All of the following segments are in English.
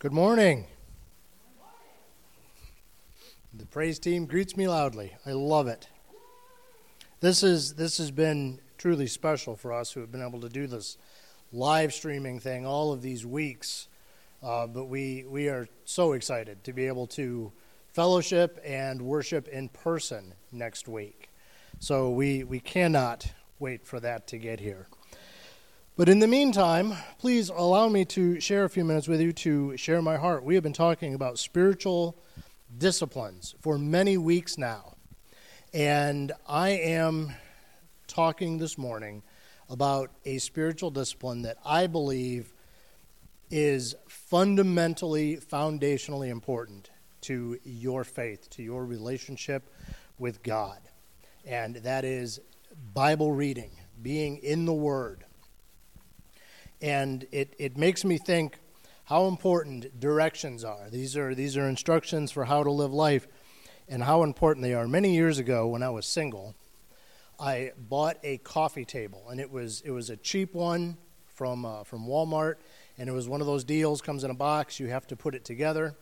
Good morning. The praise team greets me loudly. I love it. This is this has been truly special for us who have been able to do this live streaming thing all of these weeks. Uh, but we we are so excited to be able to fellowship and worship in person next week. So we we cannot wait for that to get here. But in the meantime, please allow me to share a few minutes with you to share my heart. We have been talking about spiritual disciplines for many weeks now. And I am talking this morning about a spiritual discipline that I believe is fundamentally, foundationally important to your faith, to your relationship with God. And that is Bible reading, being in the Word and it, it makes me think how important directions are. These are these are instructions for how to live life and how important they are. Many years ago when I was single, I bought a coffee table and it was it was a cheap one from uh, from Walmart and it was one of those deals comes in a box, you have to put it together.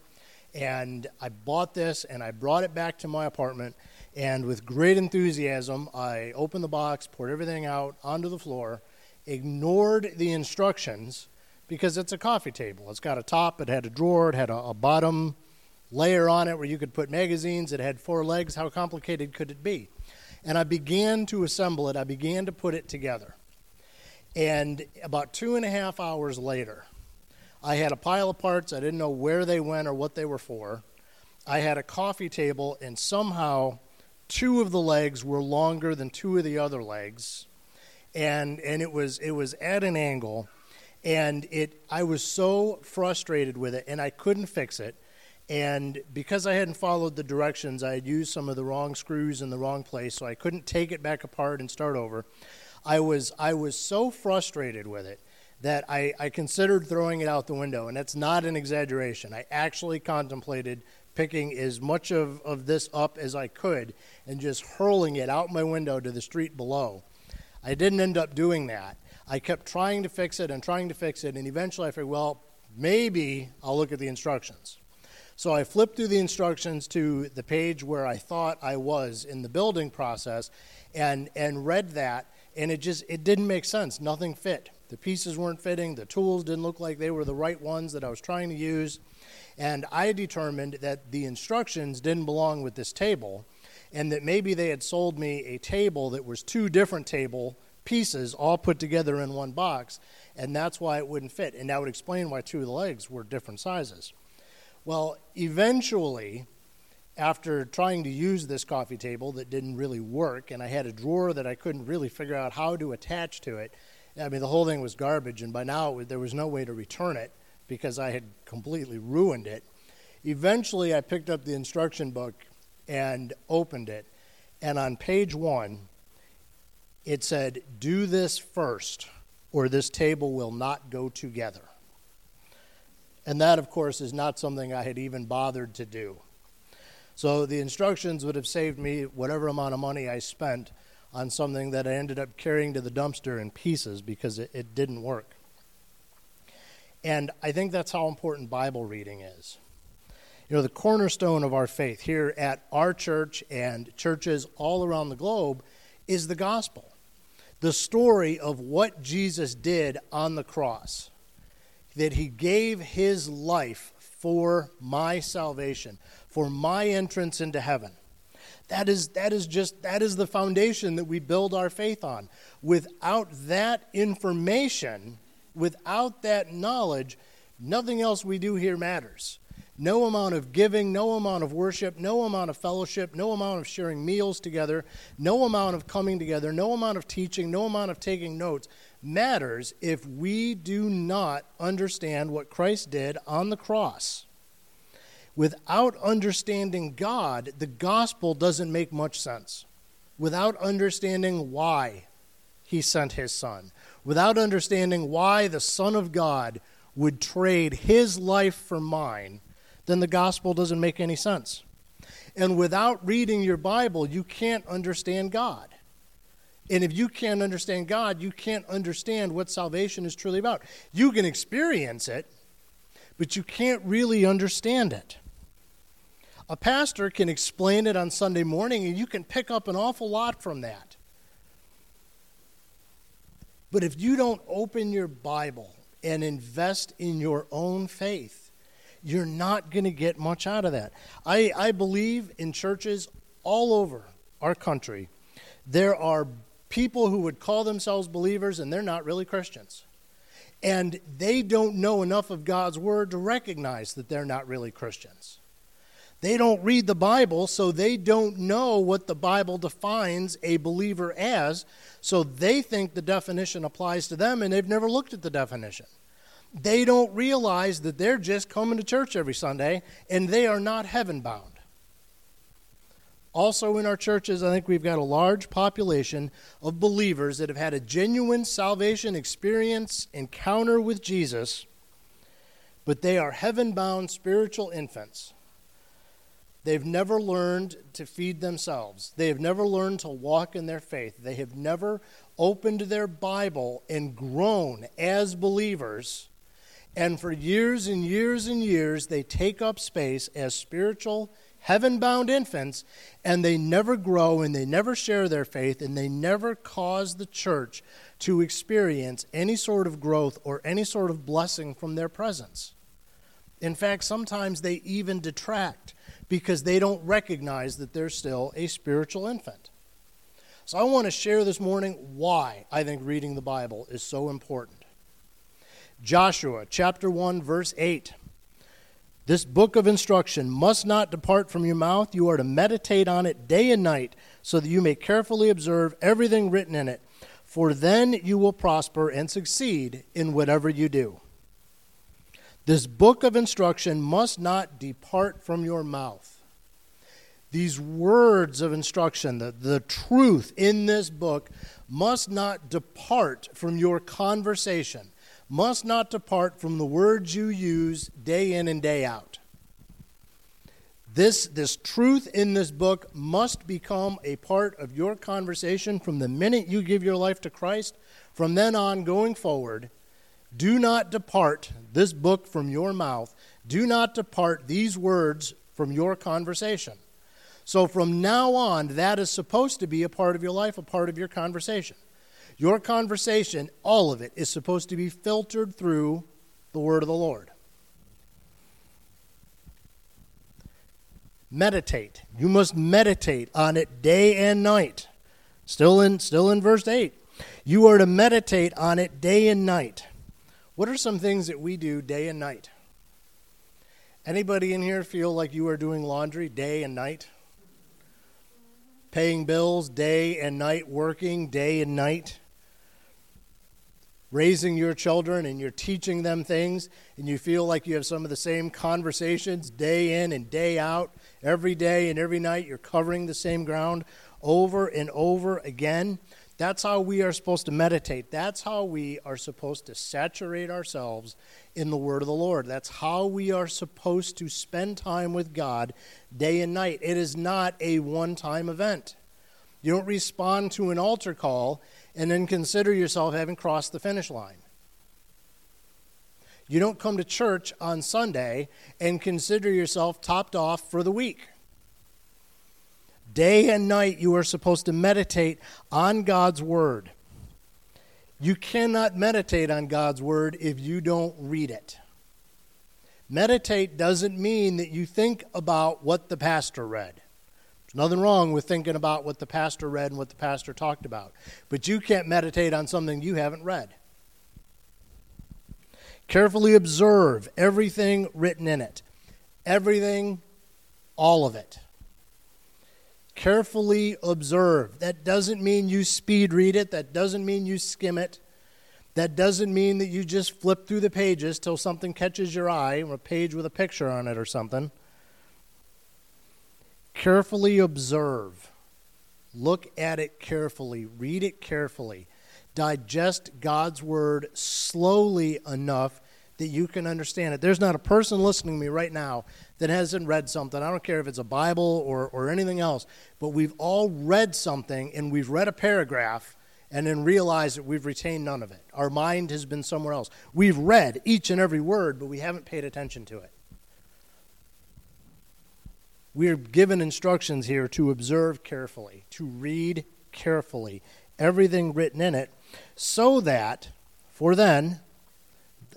And I bought this and I brought it back to my apartment and with great enthusiasm, I opened the box, poured everything out onto the floor ignored the instructions because it's a coffee table. It's got a top, it had a drawer, it had a, a bottom layer on it where you could put magazines, it had four legs. How complicated could it be? And I began to assemble it, I began to put it together. And about two and a half hours later, I had a pile of parts. I didn't know where they went or what they were for. I had a coffee table, and somehow two of the legs were longer than two of the other legs and and it was it was at an angle, and it I was so frustrated with it, and I couldn't fix it. And because I hadn't followed the directions, I had used some of the wrong screws in the wrong place, so I couldn't take it back apart and start over. I was I was so frustrated with it that I, I considered throwing it out the window, and that's not an exaggeration. I actually contemplated picking as much of, of this up as I could and just hurling it out my window to the street below. I didn't end up doing that. I kept trying to fix it and trying to fix it, and eventually I figured, well, maybe I'll look at the instructions. So I flipped through the instructions to the page where I thought I was in the building process and, and read that, and it just it didn't make sense. Nothing fit. The pieces weren't fitting, the tools didn't look like they were the right ones that I was trying to use. And I determined that the instructions didn't belong with this table and that maybe they had sold me a table that was two different table pieces all put together in one box, and that's why it wouldn't fit. And that would explain why two of the legs were different sizes. Well, eventually, after trying to use this coffee table that didn't really work, and I had a drawer that I couldn't really figure out how to attach to it, I mean, the whole thing was garbage, and by now there was no way to return it because I had completely ruined it. Eventually, I picked up the instruction book and opened it. And on page one, it said, Do this first, or this table will not go together. And that, of course, is not something I had even bothered to do. So the instructions would have saved me whatever amount of money I spent on something that I ended up carrying to the dumpster in pieces because it, it didn't work. And I think that's how important Bible reading is. You know, the cornerstone of our faith here at our church and churches all around the globe is the gospel. The story of what Jesus did on the cross, that he gave his life for my salvation, for my entrance into heaven. That is, that is just that is the foundation that we build our faith on. Without that information, without that knowledge, nothing else we do here matters. No amount of giving, no amount of worship, no amount of fellowship, no amount of sharing meals together, no amount of coming together, no amount of teaching, no amount of taking notes matters if we do not understand what Christ did on the cross. Without understanding God, the gospel doesn't make much sense. Without understanding why he sent his son, without understanding why the Son of God would trade his life for mine, then the gospel doesn't make any sense. And without reading your Bible, you can't understand God. And if you can't understand God, you can't understand what salvation is truly about. You can experience it, but you can't really understand it. A pastor can explain it on Sunday morning, and you can pick up an awful lot from that. But if you don't open your Bible and invest in your own faith, you're not going to get much out of that. I, I believe in churches all over our country, there are people who would call themselves believers and they're not really Christians. And they don't know enough of God's Word to recognize that they're not really Christians. They don't read the Bible, so they don't know what the Bible defines a believer as, so they think the definition applies to them and they've never looked at the definition. They don't realize that they're just coming to church every Sunday and they are not heaven bound. Also, in our churches, I think we've got a large population of believers that have had a genuine salvation experience, encounter with Jesus, but they are heaven bound spiritual infants. They've never learned to feed themselves. They have never learned to walk in their faith. They have never opened their Bible and grown as believers. And for years and years and years, they take up space as spiritual heaven bound infants, and they never grow and they never share their faith and they never cause the church to experience any sort of growth or any sort of blessing from their presence. In fact, sometimes they even detract because they don't recognize that they're still a spiritual infant. So I want to share this morning why I think reading the Bible is so important. Joshua chapter 1 verse 8 this book of instruction must not depart from your mouth. You are to meditate on it day and night, so that you may carefully observe everything written in it. For then you will prosper and succeed in whatever you do. This book of instruction must not depart from your mouth. These words of instruction, the, the truth in this book, must not depart from your conversation must not depart from the words you use day in and day out. This, this truth in this book must become a part of your conversation from the minute you give your life to Christ. From then on, going forward, do not depart this book from your mouth. Do not depart these words from your conversation. So from now on, that is supposed to be a part of your life, a part of your conversation. Your conversation, all of it, is supposed to be filtered through the word of the Lord. Meditate. You must meditate on it day and night. Still in still in verse 8. You are to meditate on it day and night. What are some things that we do day and night? Anybody in here feel like you are doing laundry day and night? Paying bills day and night, working day and night? Raising your children and you're teaching them things and you feel like you have some of the same conversations day in and day out, every day and every night, you're covering the same ground over and over again. That's how we are supposed to meditate. That's how we are supposed to saturate ourselves in the Word of the Lord. That's how we are supposed to spend time with God day and night. It is not a one time event. You don't respond to an altar call and then consider yourself having crossed the finish line. You don't come to church on Sunday and consider yourself topped off for the week. Day and night, you are supposed to meditate on God's Word. You cannot meditate on God's Word if you don't read it. Meditate doesn't mean that you think about what the pastor read. Nothing wrong with thinking about what the pastor read and what the pastor talked about. But you can't meditate on something you haven't read. Carefully observe everything written in it. Everything, all of it. Carefully observe. That doesn't mean you speed read it, that doesn't mean you skim it. That doesn't mean that you just flip through the pages till something catches your eye, or a page with a picture on it or something. Carefully observe. Look at it carefully. Read it carefully. Digest God's word slowly enough that you can understand it. There's not a person listening to me right now that hasn't read something. I don't care if it's a Bible or, or anything else, but we've all read something and we've read a paragraph and then realized that we've retained none of it. Our mind has been somewhere else. We've read each and every word, but we haven't paid attention to it. We are given instructions here to observe carefully, to read carefully everything written in it, so that, for then,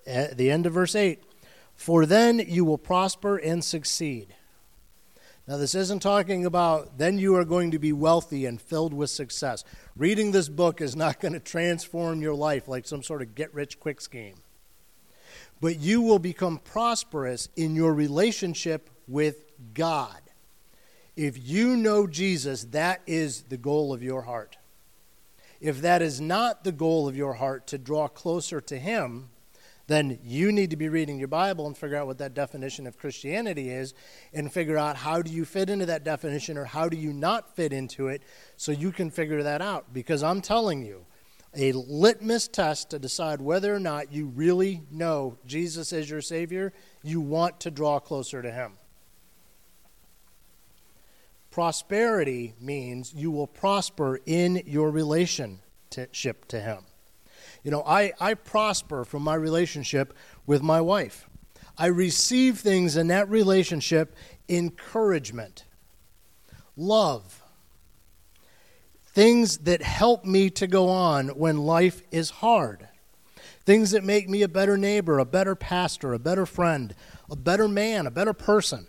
at the end of verse 8, for then you will prosper and succeed. Now, this isn't talking about then you are going to be wealthy and filled with success. Reading this book is not going to transform your life like some sort of get rich quick scheme. But you will become prosperous in your relationship with God. If you know Jesus, that is the goal of your heart. If that is not the goal of your heart to draw closer to Him, then you need to be reading your Bible and figure out what that definition of Christianity is and figure out how do you fit into that definition or how do you not fit into it so you can figure that out. Because I'm telling you, a litmus test to decide whether or not you really know Jesus as your Savior, you want to draw closer to Him. Prosperity means you will prosper in your relationship to Him. You know, I, I prosper from my relationship with my wife. I receive things in that relationship encouragement, love, things that help me to go on when life is hard, things that make me a better neighbor, a better pastor, a better friend, a better man, a better person.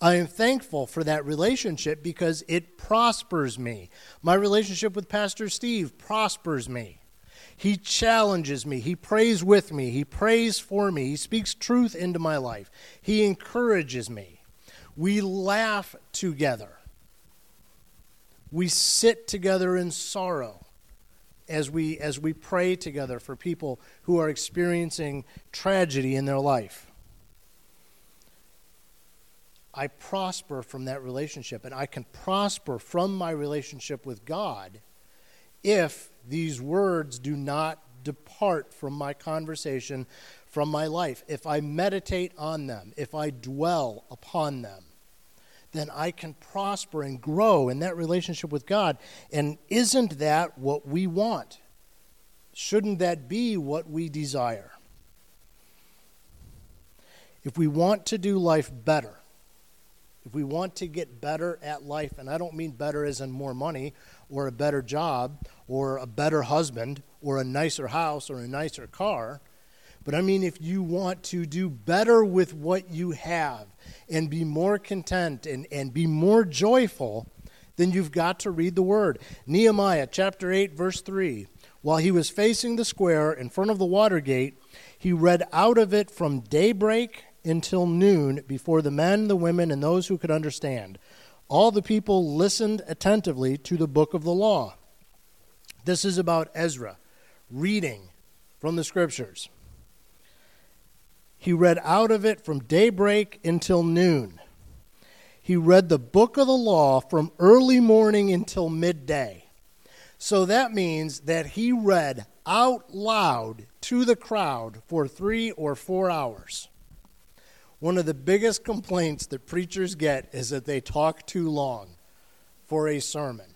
I am thankful for that relationship because it prospers me. My relationship with Pastor Steve prospers me. He challenges me. He prays with me. He prays for me. He speaks truth into my life. He encourages me. We laugh together. We sit together in sorrow as we, as we pray together for people who are experiencing tragedy in their life. I prosper from that relationship, and I can prosper from my relationship with God if these words do not depart from my conversation, from my life, if I meditate on them, if I dwell upon them, then I can prosper and grow in that relationship with God. And isn't that what we want? Shouldn't that be what we desire? If we want to do life better, if we want to get better at life, and I don't mean better as in more money or a better job or a better husband or a nicer house or a nicer car. But I mean, if you want to do better with what you have and be more content and, and be more joyful, then you've got to read the Word. Nehemiah chapter 8, verse 3. While he was facing the square in front of the water gate, he read out of it from daybreak until noon before the men, the women, and those who could understand. All the people listened attentively to the book of the law. This is about Ezra reading from the scriptures. He read out of it from daybreak until noon. He read the book of the law from early morning until midday. So that means that he read out loud to the crowd for three or four hours. One of the biggest complaints that preachers get is that they talk too long for a sermon.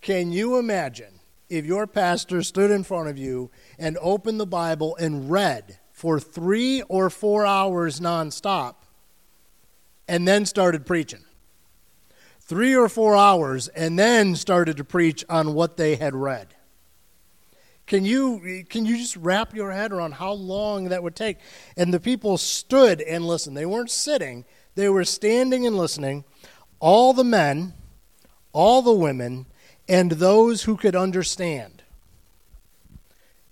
Can you imagine if your pastor stood in front of you and opened the Bible and read for three or four hours nonstop and then started preaching? Three or four hours and then started to preach on what they had read. Can you, can you just wrap your head around how long that would take? And the people stood and listened. They weren't sitting, they were standing and listening. All the men, all the women, and those who could understand.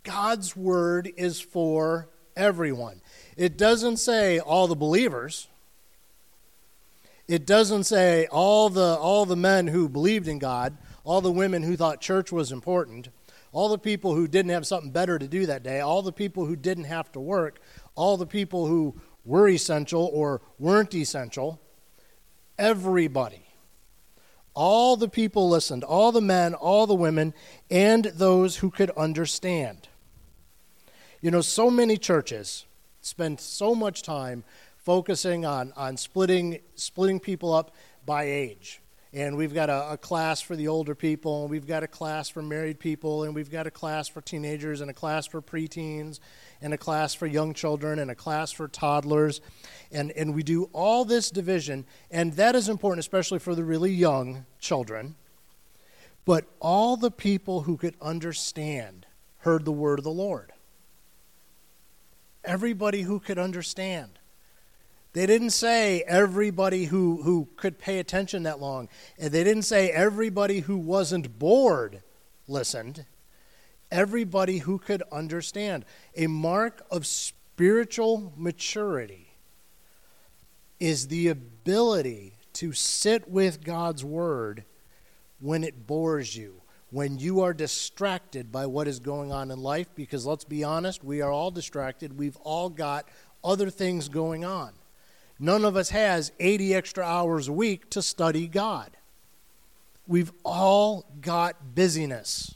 God's word is for everyone. It doesn't say all the believers. It doesn't say all the all the men who believed in God, all the women who thought church was important all the people who didn't have something better to do that day, all the people who didn't have to work, all the people who were essential or weren't essential, everybody. All the people listened, all the men, all the women, and those who could understand. You know, so many churches spend so much time focusing on, on splitting, splitting people up by age and we've got a, a, class for the older people, and we've got a class for married people, and we've got a class for teenagers, and a class for preteens, and a class for young children, and a class for toddlers. And, and we do all this division, and that is important, especially for the really young children. But all the people who could understand heard the word of the Lord. Everybody who could understand. They didn't say everybody who, who could pay attention that long. And they didn't say everybody who wasn't bored listened. Everybody who could understand. A mark of spiritual maturity is the ability to sit with God's word when it bores you, when you are distracted by what is going on in life, because let's be honest, we are all distracted. We've all got other things going on. None of us has 80 extra hours a week to study God. We've all got busyness.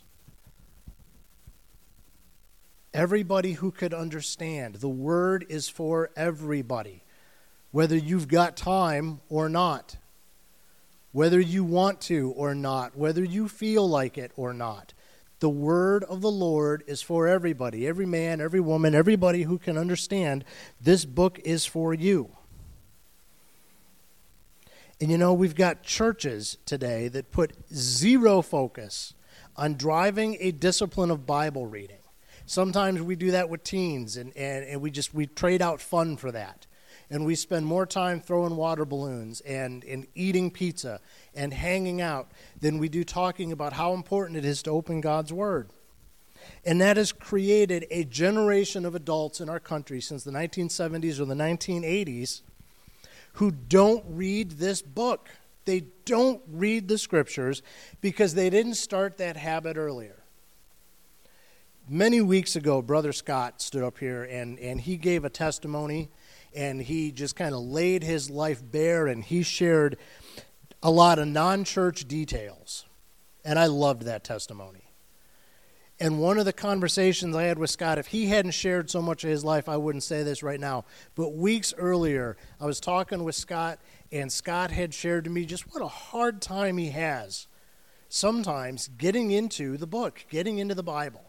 Everybody who could understand. The word is for everybody, whether you've got time or not, whether you want to or not, whether you feel like it or not. The word of the Lord is for everybody, every man, every woman, everybody who can understand. This book is for you. And you know, we've got churches today that put zero focus on driving a discipline of Bible reading. Sometimes we do that with teens, and, and, and we just we trade out fun for that. And we spend more time throwing water balloons and, and eating pizza and hanging out than we do talking about how important it is to open God's Word. And that has created a generation of adults in our country since the 1970s or the 1980s who don't read this book. They don't read the scriptures because they didn't start that habit earlier. Many weeks ago, Brother Scott stood up here and, and he gave a testimony and he just kind of laid his life bare and he shared a lot of non church details. And I loved that testimony. And one of the conversations I had with Scott, if he hadn't shared so much of his life, I wouldn't say this right now. But weeks earlier, I was talking with Scott, and Scott had shared to me just what a hard time he has sometimes getting into the book, getting into the Bible.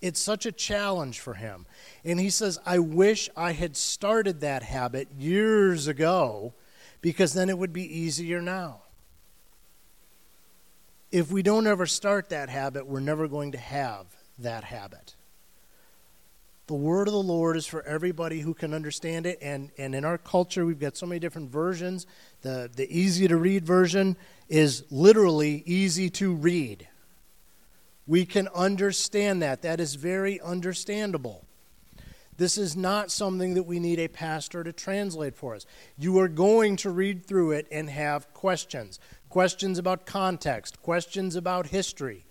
It's such a challenge for him. And he says, I wish I had started that habit years ago because then it would be easier now if we don't ever start that habit, we're never going to have that habit. The word of the Lord is for everybody who can understand it, and, and in our culture, we've got so many different versions. The, the easy to read version is literally easy to read. We can understand that. That is very understandable. This is not something that we need a pastor to translate for us. You are going to read through it and have questions questions about context, questions about history.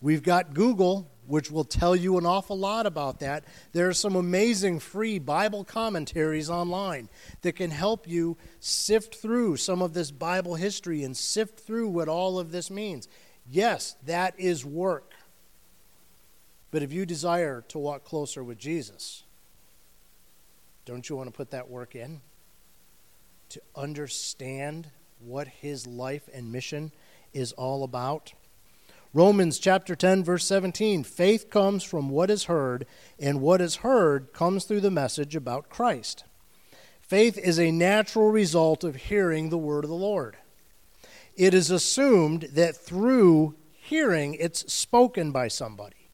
We've got Google, which will tell you an awful lot about that. There are some amazing free Bible commentaries online that can help you sift through some of this Bible history and sift through what all of this means. Yes, that is work. But if you desire to walk closer with Jesus, don't you want to put that work in? To understand what his life and mission is all about. Romans chapter 10, verse 17 faith comes from what is heard, and what is heard comes through the message about Christ. Faith is a natural result of hearing the word of the Lord. It is assumed that through hearing, it's spoken by somebody,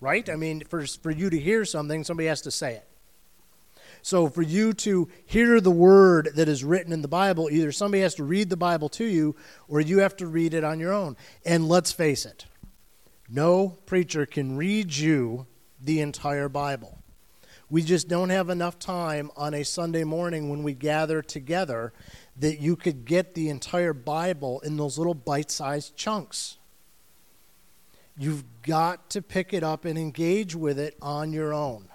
right? I mean, for, for you to hear something, somebody has to say it. So, for you to hear the word that is written in the Bible, either somebody has to read the Bible to you or you have to read it on your own. And let's face it, no preacher can read you the entire Bible. We just don't have enough time on a Sunday morning when we gather together that you could get the entire Bible in those little bite sized chunks. You've got to pick it up and engage with it on your own.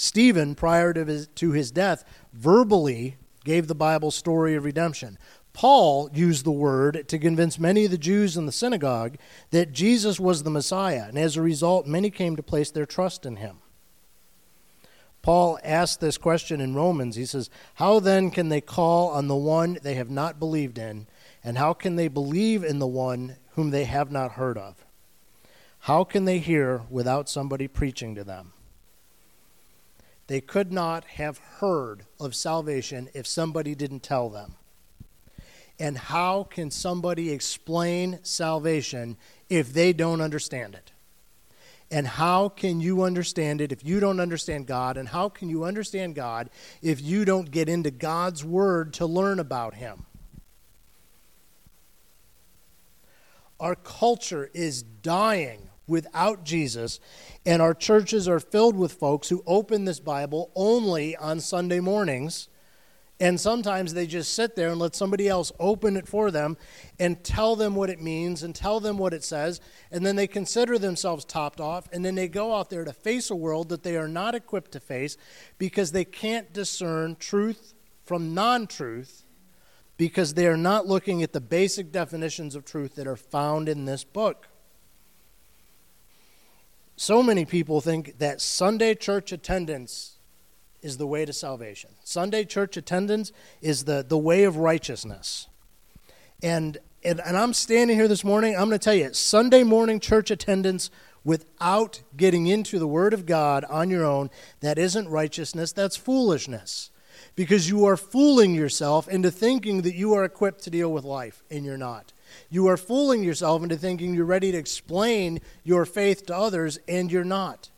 Stephen, prior to his, to his death, verbally gave the Bible story of redemption. Paul used the word to convince many of the Jews in the synagogue that Jesus was the Messiah, and as a result, many came to place their trust in him. Paul asked this question in Romans. He says, How then can they call on the one they have not believed in? And how can they believe in the one whom they have not heard of? How can they hear without somebody preaching to them? They could not have heard of salvation if somebody didn't tell them. And how can somebody explain salvation if they don't understand it? And how can you understand it if you don't understand God? And how can you understand God if you don't get into God's Word to learn about Him? Our culture is dying without Jesus, and our churches are filled with folks who open this Bible only on Sunday mornings. And sometimes they just sit there and let somebody else open it for them and tell them what it means and tell them what it says. And then they consider themselves topped off. And then they go out there to face a world that they are not equipped to face because they can't discern truth from non truth because they are not looking at the basic definitions of truth that are found in this book. So many people think that Sunday church attendance is the way to salvation. Sunday church attendance is the, the way of righteousness. And, and, and I'm standing here this morning, I'm going to tell you, Sunday morning church attendance without getting into the Word of God on your own, that isn't righteousness, that's foolishness. Because you are fooling yourself into thinking that you are equipped to deal with life, and you're not. You are fooling yourself into thinking you're ready to explain your faith to others, and you're not.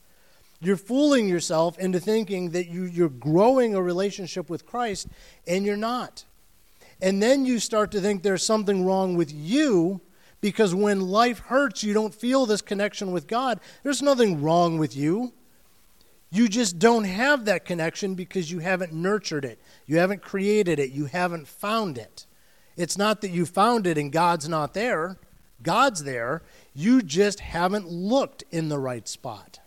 You're fooling yourself into thinking that you, you're growing a relationship with Christ, and you're not. And then you start to think there's something wrong with you because when life hurts, you don't feel this connection with God. There's nothing wrong with you. You just don't have that connection because you haven't nurtured it. You haven't created it. You haven't found it. It's not that you found it and God's not there, God's there. You just haven't looked in the right spot.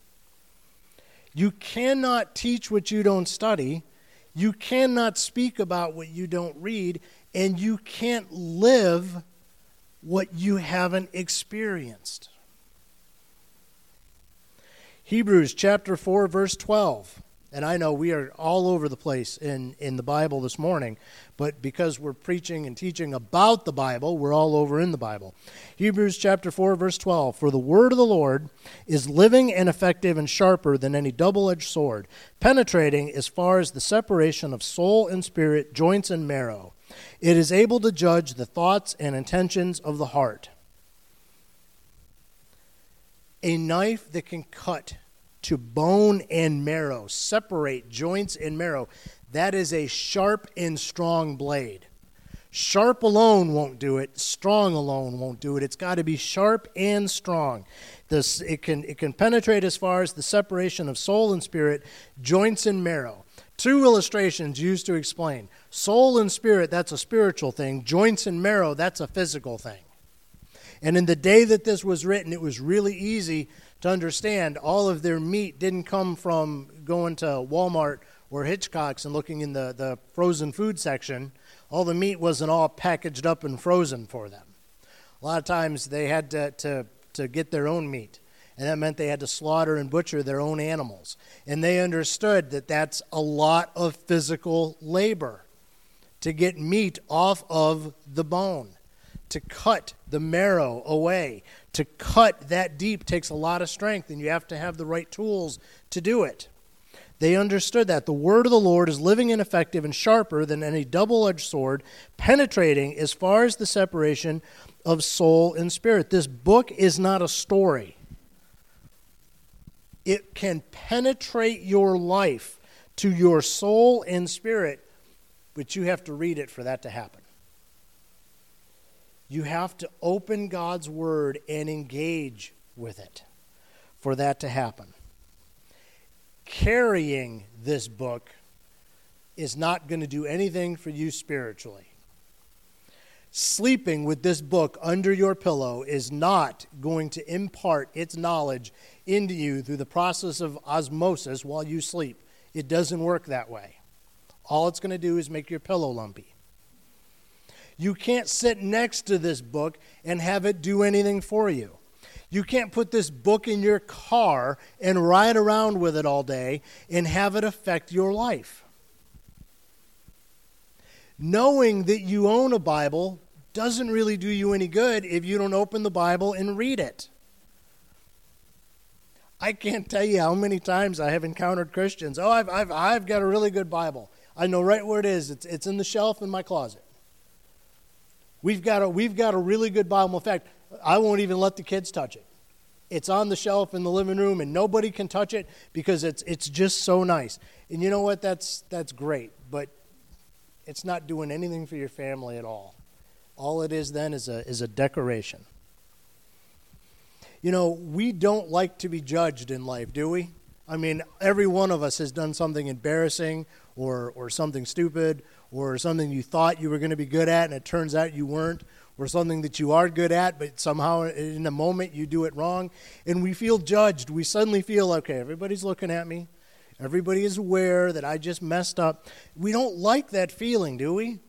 You cannot teach what you don't study. You cannot speak about what you don't read. And you can't live what you haven't experienced. Hebrews chapter 4, verse 12. And I know we are all over the place in, in the Bible this morning, but because we're preaching and teaching about the Bible, we're all over in the Bible. Hebrews chapter 4, verse 12 For the word of the Lord is living and effective and sharper than any double edged sword, penetrating as far as the separation of soul and spirit, joints and marrow. It is able to judge the thoughts and intentions of the heart. A knife that can cut to bone and marrow, separate joints and marrow. That is a sharp and strong blade. Sharp alone won't do it. Strong alone won't do it. It's got to be sharp and strong. This, it, can, it can penetrate as far as the separation of soul and spirit, joints and marrow. Two illustrations used to explain. Soul and spirit, that's a spiritual thing. Joints and marrow, that's a physical thing. And in the day that this was written, it was really easy to understand all of their meat didn't come from going to Walmart or Hitchcock's and looking in the, the frozen food section. All the meat wasn't all packaged up and frozen for them. A lot of times they had to, to, to get their own meat. And that meant they had to slaughter and butcher their own animals. And they understood that that's a lot of physical labor to get meat off of the bone, to cut the marrow away, to cut that deep takes a lot of strength, and you have to have the right tools to do it. They understood that. The word of the Lord is living and effective and sharper than any double edged sword, penetrating as far as the separation of soul and spirit. This book is not a story, it can penetrate your life to your soul and spirit, but you have to read it for that to happen. You have to open God's Word and engage with it for that to happen. Carrying this book is not going to do anything for you spiritually. Sleeping with this book under your pillow is not going to impart its knowledge into you through the process of osmosis while you sleep. It doesn't work that way. All it's going to do is make your pillow lumpy. You can't sit next to this book and have it do anything for you. You can't put this book in your car and ride around with it all day and have it affect your life. Knowing that you own a Bible doesn't really do you any good if you don't open the Bible and read it. I can't tell you how many times I have encountered Christians. Oh, I've, I've, I've got a really good Bible. I know right where it is. It's, it's in the shelf in my closet. We've got, a, we've got a really good Bible. In fact, I won't even let the kids touch it. It's on the shelf in the living room, and nobody can touch it because it's, it's just so nice. And you know what? That's, that's great, but it's not doing anything for your family at all. All it is then is a, is a decoration. You know, we don't like to be judged in life, do we? I mean, every one of us has done something embarrassing or, or something stupid or something you thought you were going to be good at and it turns out you weren't or something that you are good at but somehow in a moment you do it wrong and we feel judged we suddenly feel okay everybody's looking at me everybody is aware that i just messed up we don't like that feeling do we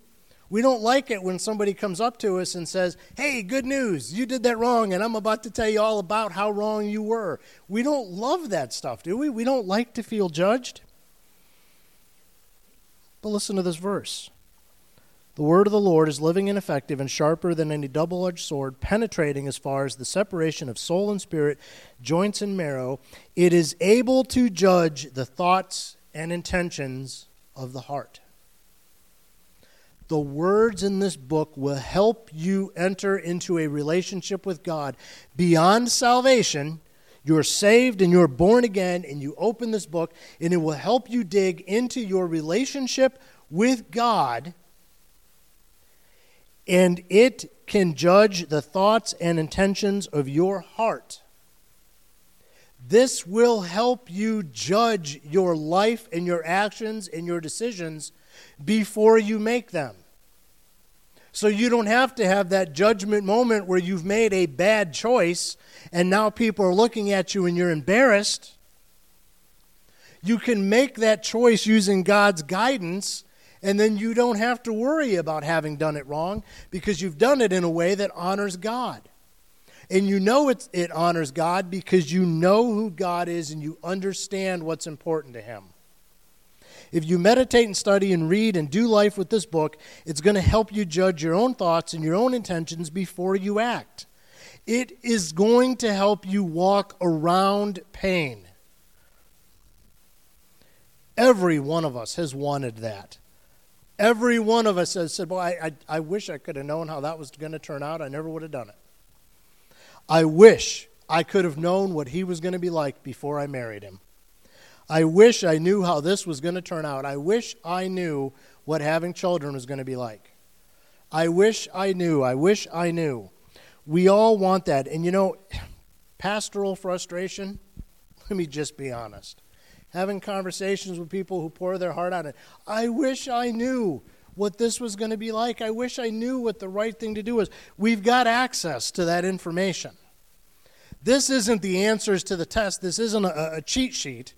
we don't like it when somebody comes up to us and says, Hey, good news, you did that wrong, and I'm about to tell you all about how wrong you were. We don't love that stuff, do we? We don't like to feel judged. But listen to this verse. The word of the Lord is living and effective and sharper than any double edged sword, penetrating as far as the separation of soul and spirit, joints and marrow. It is able to judge the thoughts and intentions of the heart the words in this book will help you enter into a relationship with God beyond salvation. You're saved and you're born again, and you open this book, and it will help you dig into your relationship with God. And it can judge the thoughts and intentions of your heart. This will help you judge your life and your actions and your decisions before you make them. So you don't have to have that judgment moment where you've made a bad choice and now people are looking at you and you're embarrassed. You can make that choice using God's guidance, and then you don't have to worry about having done it wrong because you've done it in a way that honors God. And you know it honors God because you know who God is and you understand what's important to Him. If you meditate and study and read and do life with this book, it's going to help you judge your own thoughts and your own intentions before you act. It is going to help you walk around pain. Every one of us has wanted that. Every one of us has said, Boy, I, I, I wish I could have known how that was going to turn out. I never would have done it. I wish I could have known what he was going to be like before I married him. I wish I knew how this was going to turn out. I wish I knew what having children was going to be like. I wish I knew. I wish I knew. We all want that. And you know, pastoral frustration, let me just be honest. Having conversations with people who pour their heart out, I wish I knew what this was going to be like. I wish I knew what the right thing to do was. We've got access to that information. This isn't the answers to the test, this isn't a, a cheat sheet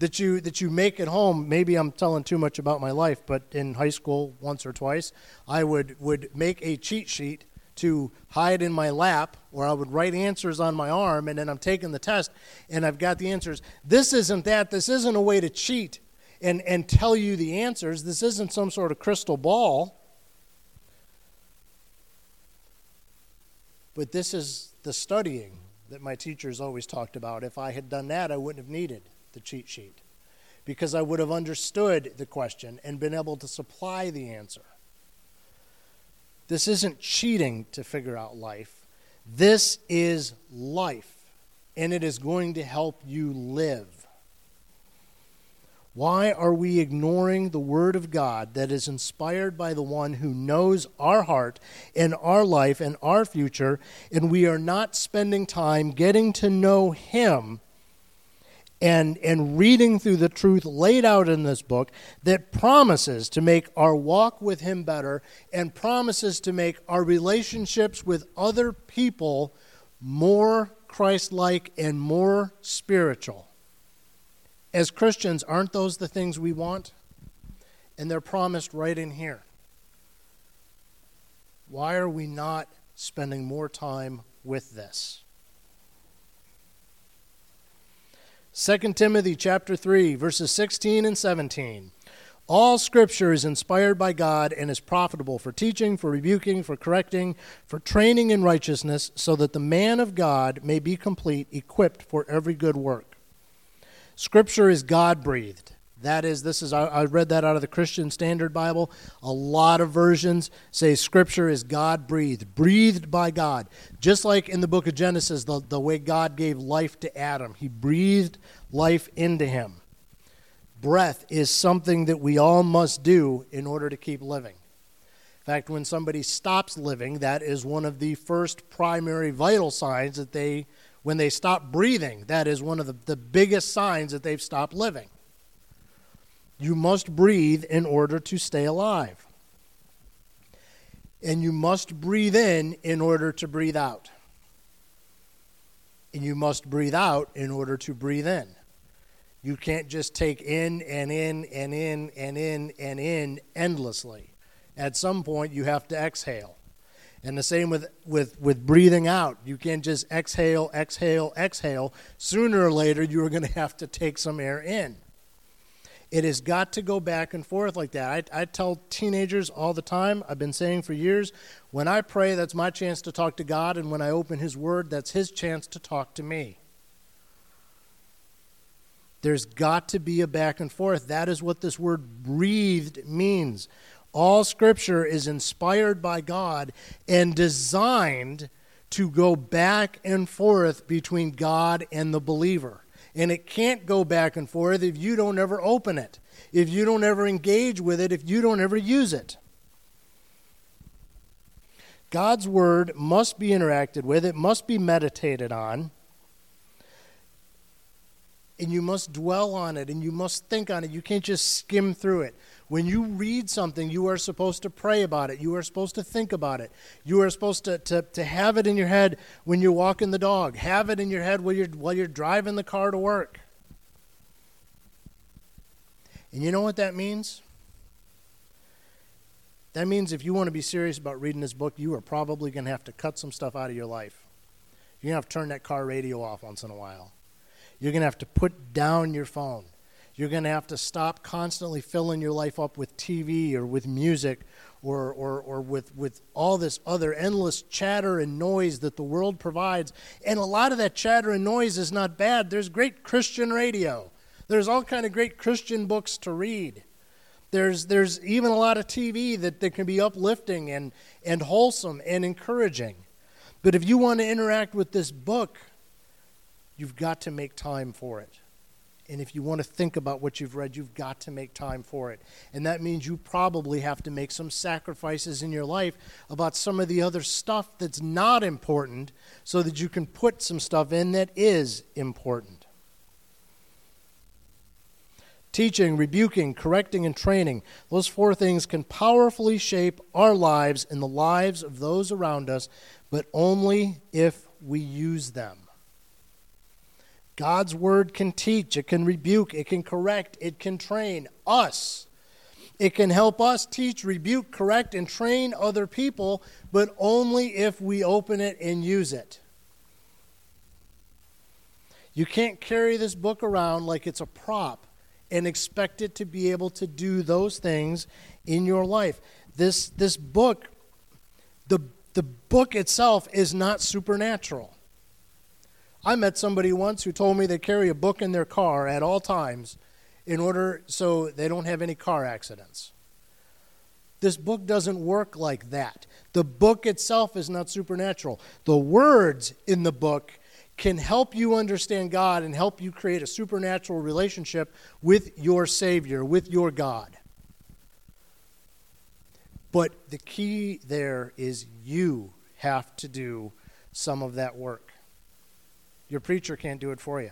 that you that you make at home maybe i'm telling too much about my life but in high school once or twice i would would make a cheat sheet to hide in my lap or i would write answers on my arm and then i'm taking the test and i've got the answers. This isn't that. This isn't a way to cheat and and tell you the answers. This isn't some sort of crystal ball. But this is the studying that my teachers always talked about. If i had done that i wouldn't have needed the cheat sheet because I would have understood the question and been able to supply the answer. This isn't cheating to figure out life. This is life, and it is going to help you live. Why are we ignoring the Word of God that is inspired by the one who knows our heart and our life and our future, and we are not spending time getting to know Him and, and reading through the truth laid out in this book that promises to make our walk with Him better and promises to make our relationships with other people more Christ like and more spiritual. As Christians, aren't those the things we want? And they're promised right in here. Why are we not spending more time with this? 2 Timothy chapter 3 verses 16 and 17. All scripture is inspired by God and is profitable for teaching, for rebuking, for correcting, for training in righteousness, so that the man of God may be complete, equipped for every good work. Scripture is God breathed. That is, this is, I read that out of the Christian Standard Bible. A lot of versions say Scripture is God breathed, breathed by God. Just like in the book of Genesis, the, the way God gave life to Adam, He breathed life into him breath is something that we all must do in order to keep living. In fact, when somebody stops living, that is one of the first primary vital signs that they, when they stop breathing, that is one of the, the biggest signs that they've stopped living. You must breathe in order to stay alive. And you must breathe in in order to breathe out. And you must breathe out in order to breathe in. You can't just take in and in and in and in and in endlessly. At some point, you have to exhale. And the same with, with, with breathing out. You can't just exhale, exhale, exhale. Sooner or later, you are going to have to take some air in. It has got to go back and forth like that. I, I tell teenagers all the time, I've been saying for years, when I pray, that's my chance to talk to God, and when I open His Word, that's His chance to talk to me. There's got to be a back and forth. That is what this word breathed means. All scripture is inspired by God and designed to go back and forth between God and the believer. And it can't go back and forth if you don't ever open it, if you don't ever engage with it, if you don't ever use it. God's word must be interacted with, it must be meditated on and you must dwell on it and you must think on it. You can't just skim through it. When you read something, you are supposed to pray about it. You are supposed to think about it. You are supposed to, to, to have it in your head when you're walking the dog, have it in your head while you're, while you're driving the car to work. And you know what that means? That means if you want to be serious about reading this book, you are probably going to have to cut some stuff out of your life. You're going to have to turn that car radio off once in a while. You're going to have to put down your phone. You're going to have to stop constantly filling your life up with TV or with music or, or, or with, with all this other endless chatter and noise that the world provides. And a lot of that chatter and noise is not bad. There's great Christian radio, there's all kind of great Christian books to read. There's, there's even a lot of TV that, that can be uplifting and, and wholesome and encouraging. But if you want to interact with this book, You've got to make time for it. And if you want to think about what you've read, you've got to make time for it. And that means you probably have to make some sacrifices in your life about some of the other stuff that's not important so that you can put some stuff in that is important. Teaching, rebuking, correcting, and training, those four things can powerfully shape our lives and the lives of those around us, but only if we use them. God's word can teach, it can rebuke, it can correct, it can train us. It can help us teach, rebuke, correct, and train other people, but only if we open it and use it. You can't carry this book around like it's a prop and expect it to be able to do those things in your life. This, this book, the, the book itself is not supernatural. I met somebody once who told me they carry a book in their car at all times in order so they don't have any car accidents. This book doesn't work like that. The book itself is not supernatural. The words in the book can help you understand God and help you create a supernatural relationship with your Savior, with your God. But the key there is you have to do some of that work. Your preacher can't do it for you.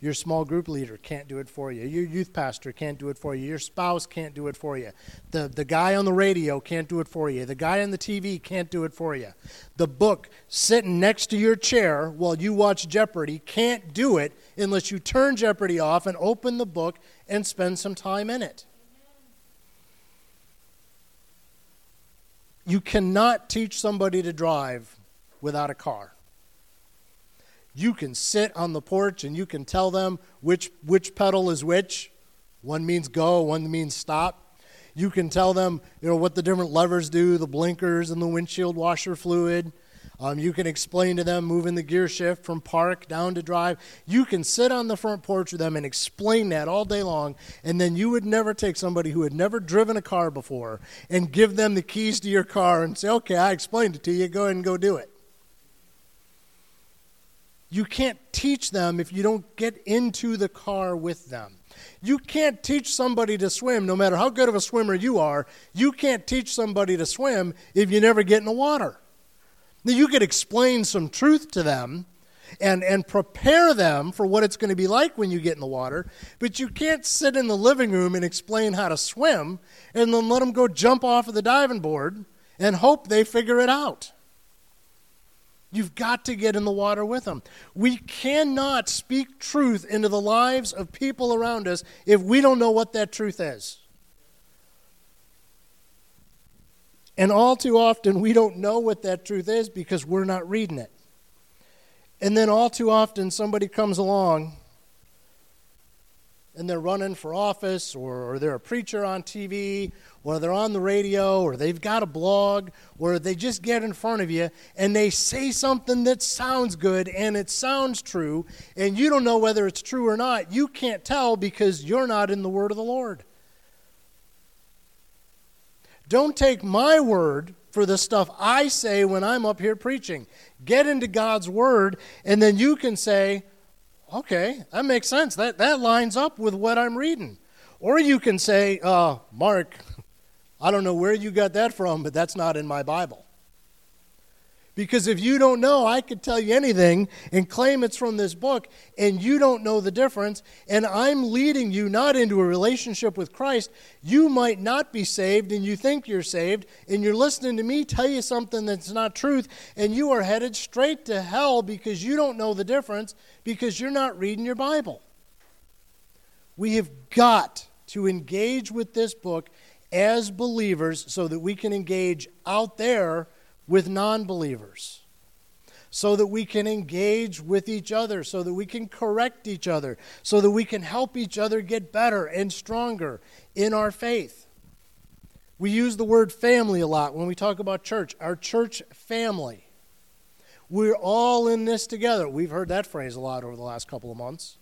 Your small group leader can't do it for you. Your youth pastor can't do it for you. Your spouse can't do it for you. The, the guy on the radio can't do it for you. The guy on the TV can't do it for you. The book sitting next to your chair while you watch Jeopardy can't do it unless you turn Jeopardy off and open the book and spend some time in it. You cannot teach somebody to drive without a car. You can sit on the porch and you can tell them which, which pedal is which. One means go, one means stop. You can tell them, you know, what the different levers do, the blinkers and the windshield washer fluid. Um, you can explain to them moving the gear shift from park down to drive. You can sit on the front porch with them and explain that all day long, and then you would never take somebody who had never driven a car before and give them the keys to your car and say, okay, I explained it to you, go ahead and go do it. You can't teach them if you don't get into the car with them. You can't teach somebody to swim, no matter how good of a swimmer you are. You can't teach somebody to swim if you never get in the water. Now, you could explain some truth to them and, and prepare them for what it's going to be like when you get in the water, but you can't sit in the living room and explain how to swim and then let them go jump off of the diving board and hope they figure it out. You've got to get in the water with them. We cannot speak truth into the lives of people around us if we don't know what that truth is. And all too often, we don't know what that truth is because we're not reading it. And then all too often, somebody comes along and they're running for office, or, or, they're a preacher on TV, or they're on the radio, or they've got a blog, or they just get in front of you and they say something that sounds good and it sounds true, and you don't know whether it's true or not. You can't tell because you're not in the Word of the Lord. Don't take my word for the stuff I say when I'm up here preaching. Get into God's Word, and then you can say, okay, that makes sense. That, that lines up with what I'm reading. Or you can say, uh, Mark, I don't know where you got that from, but that's not in my Bible. Because if you don't know, I could tell you anything and claim it's from this book, and you don't know the difference, and I'm leading you not into a relationship with Christ. You might not be saved, and you think you're saved, and you're listening to me tell you something that's not truth, and you are headed straight to hell because you don't know the difference, because you're not reading your Bible. We have got to engage with this book as believers so that we can engage out there with non believers so that we can engage with each other, so that we can correct each other, so that we can help each other get better and stronger in our faith. We use the word family a lot when we talk about church, our church family. We're all in this together. We've heard that phrase a lot over the last couple of months.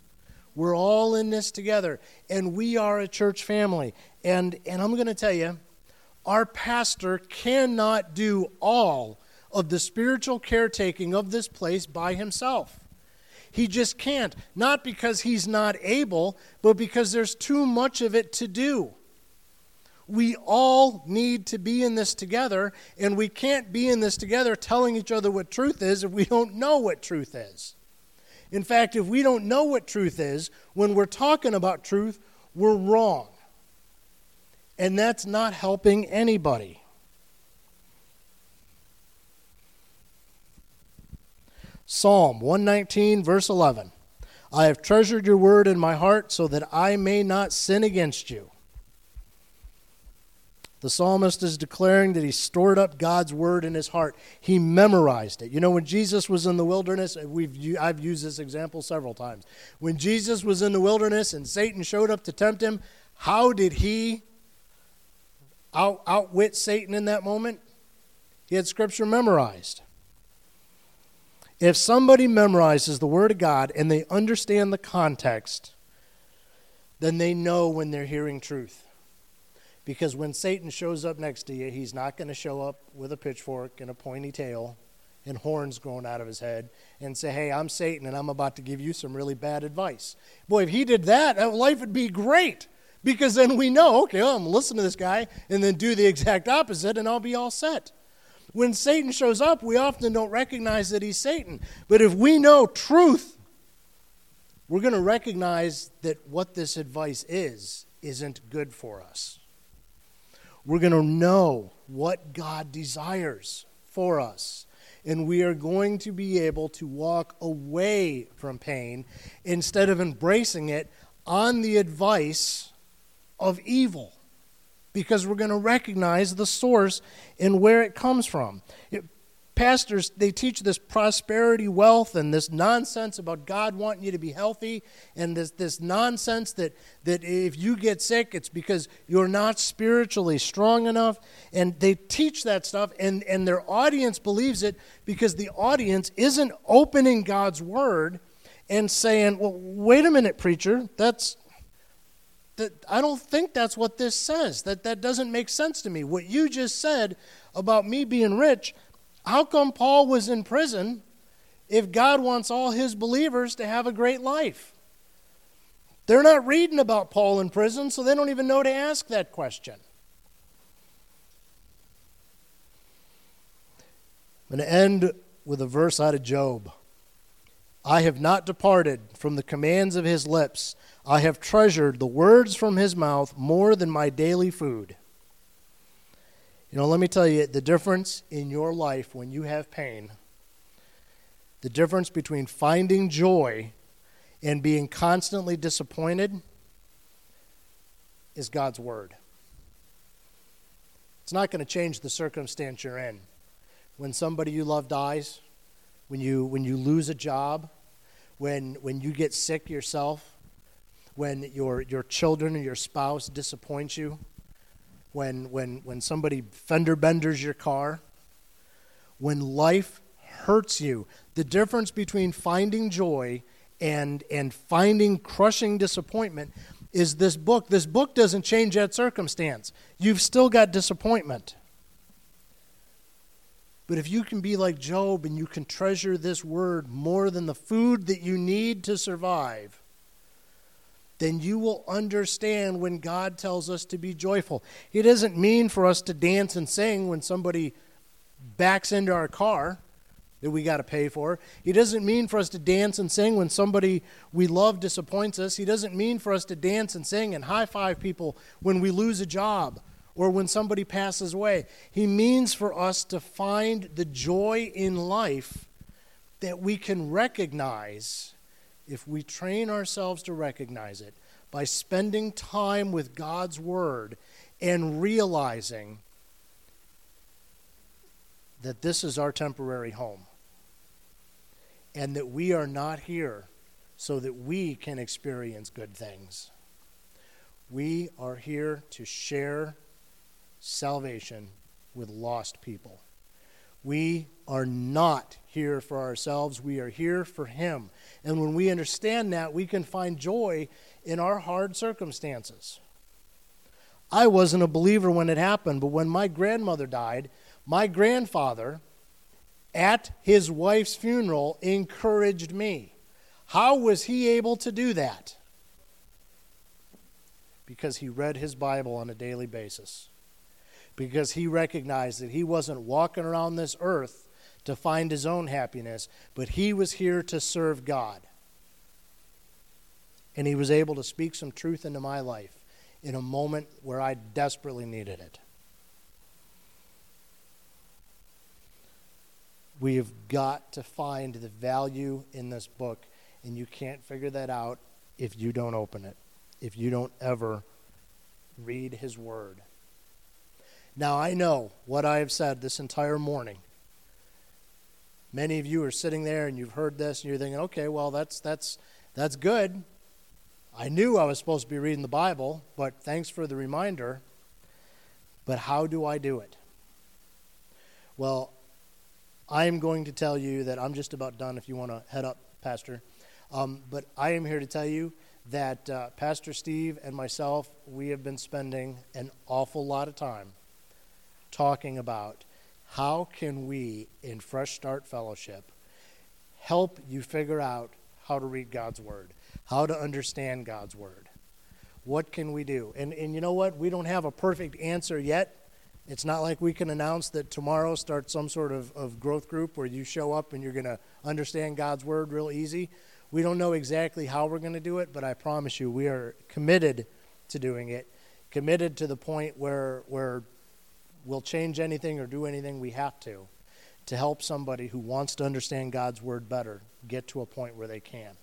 We're all in this together, and we are a church family. And, and I'm going to tell you, our pastor cannot do all of the spiritual caretaking of this place by himself. He just can't. Not because he's not able, but because there's too much of it to do. We all need to be in this together, and we can't be in this together telling each other what truth is if we don't know what truth is. In fact, if we don't know what truth is, when we're talking about truth, we're wrong and that's not helping anybody. Psalm 119, verse 11. I have treasured your word in my heart so that I may not sin against you. The psalmist is declaring that he stored up God's word in his heart. He memorized it. You know, when Jesus was in the wilderness, we've, I've used this example several times. When Jesus was in the wilderness and Satan showed up to tempt him, how did he out, outwit Satan in that moment? He had Scripture memorized. If somebody memorizes the Word of God and they understand the context, then they know when they're hearing truth. Because when Satan shows up next to you, he's not going to show up with a pitchfork and a pointy tail and horns growing out of his head and say, Hey, I'm Satan and I'm about to give you some really bad advice. Boy, if he did that, life would be great. Because then we know, okay, well, I'm going to listen to this guy and then do the exact opposite and I'll be all set. When Satan shows up, we often don't recognize that he's Satan. But if we know truth, we're going to recognize that what this advice is isn't good for us. We're going to know what God desires for us. And we are going to be able to walk away from pain instead of embracing it on the advice of evil because we're going to recognize the source and where it comes from. It, pastors, they teach this prosperity wealth and this nonsense about God wanting you to be healthy and this, this nonsense that, that if you get sick, it's because you're not spiritually strong enough. And they teach that stuff, and, and their audience believes it because the audience isn't opening God's word and saying, well, wait a minute, preacher, that's. That, I don't think that's what this says. That that doesn't make sense to me. What you just said about me being rich, how come Paul was in prison if God wants all his believers to have a great life? They're not reading about Paul in prison, so they don't even know to ask that question. I'm going to end with a verse out of Job. I have not departed from the commands of his lips. I have treasured the words from his mouth more than my daily food. You know, let me tell you the difference in your life when you have pain, the difference between finding joy and being constantly disappointed is God's Word. It's not going to change the circumstance you're in. When somebody you love dies, when you, when you lose a job, when, when you get sick yourself, when your, your children or your spouse disappoints you, when, when, when somebody fender benders your car, when life hurts you. The difference between finding joy and, and finding crushing disappointment is this book. This book doesn't change that circumstance. You've still got disappointment. But if you can be like Job and you can treasure this word more than the food that you need to survive, then you will understand when God tells us to be joyful. It doesn't mean for us to dance and sing when somebody backs into our car that we got to pay for. He doesn't mean for us to dance and sing when somebody we love disappoints us. He doesn't mean for us to dance and sing and high five people when we lose a job or when somebody passes away. He means for us to find the joy in life that we can recognize if we train ourselves to recognize it by spending time with God's Word and realizing that this is our temporary home and that we are not here so that we can experience good things. We are here to share salvation with lost people. We are not here for ourselves, we are here for Him. And when we understand that, we can find joy in our hard circumstances. I wasn't a believer when it happened, but when my grandmother died, my grandfather, at his wife's funeral, encouraged me. How was he able to do that? Because he read his Bible on a daily basis. Because he recognized that he wasn't walking around this earth to find his own happiness, but he was here to serve God. And he was able to speak some truth into my life in a moment where I desperately needed it. We have got to find the value in this book, and you can't figure that out if you don't open it, if you don't ever read his word. Now, I know what I have said this entire morning Many of you are sitting there and you've heard this and you're thinking, okay, well, that's, that's, that's good. I knew I was supposed to be reading the Bible, but thanks for the reminder. But how do I do it? Well, I am going to tell you that I'm just about done if you want to head up, Pastor. Um, but I am here to tell you that uh, Pastor Steve and myself, we have been spending an awful lot of time talking about how can we, in Fresh Start Fellowship, help you figure out how to read God's Word, how to understand God's Word? What can we do? And, and you know what? We don't have a perfect answer yet. It's not like we can announce that tomorrow starts some sort of, of growth group where you show up and you're going to understand God's Word real easy. We don't know exactly how we're going to do it, but I promise you, we are committed to doing it, committed to the point where, where we'll change anything or do anything we have to to help somebody who wants to understand God's word better get to a point where they can.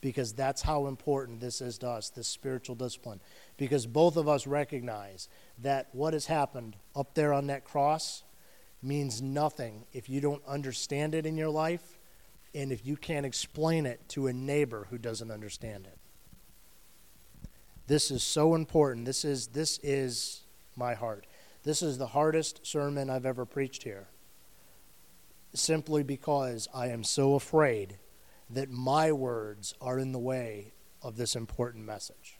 Because that's how important this is to us, this spiritual discipline. Because both of us recognize that what has happened up there on that cross means nothing if you don't understand it in your life and if you can't explain it to a neighbor who doesn't understand it. This is so important. This is this is my heart. This is the hardest sermon I've ever preached here. Simply because I am so afraid that my words are in the way of this important message.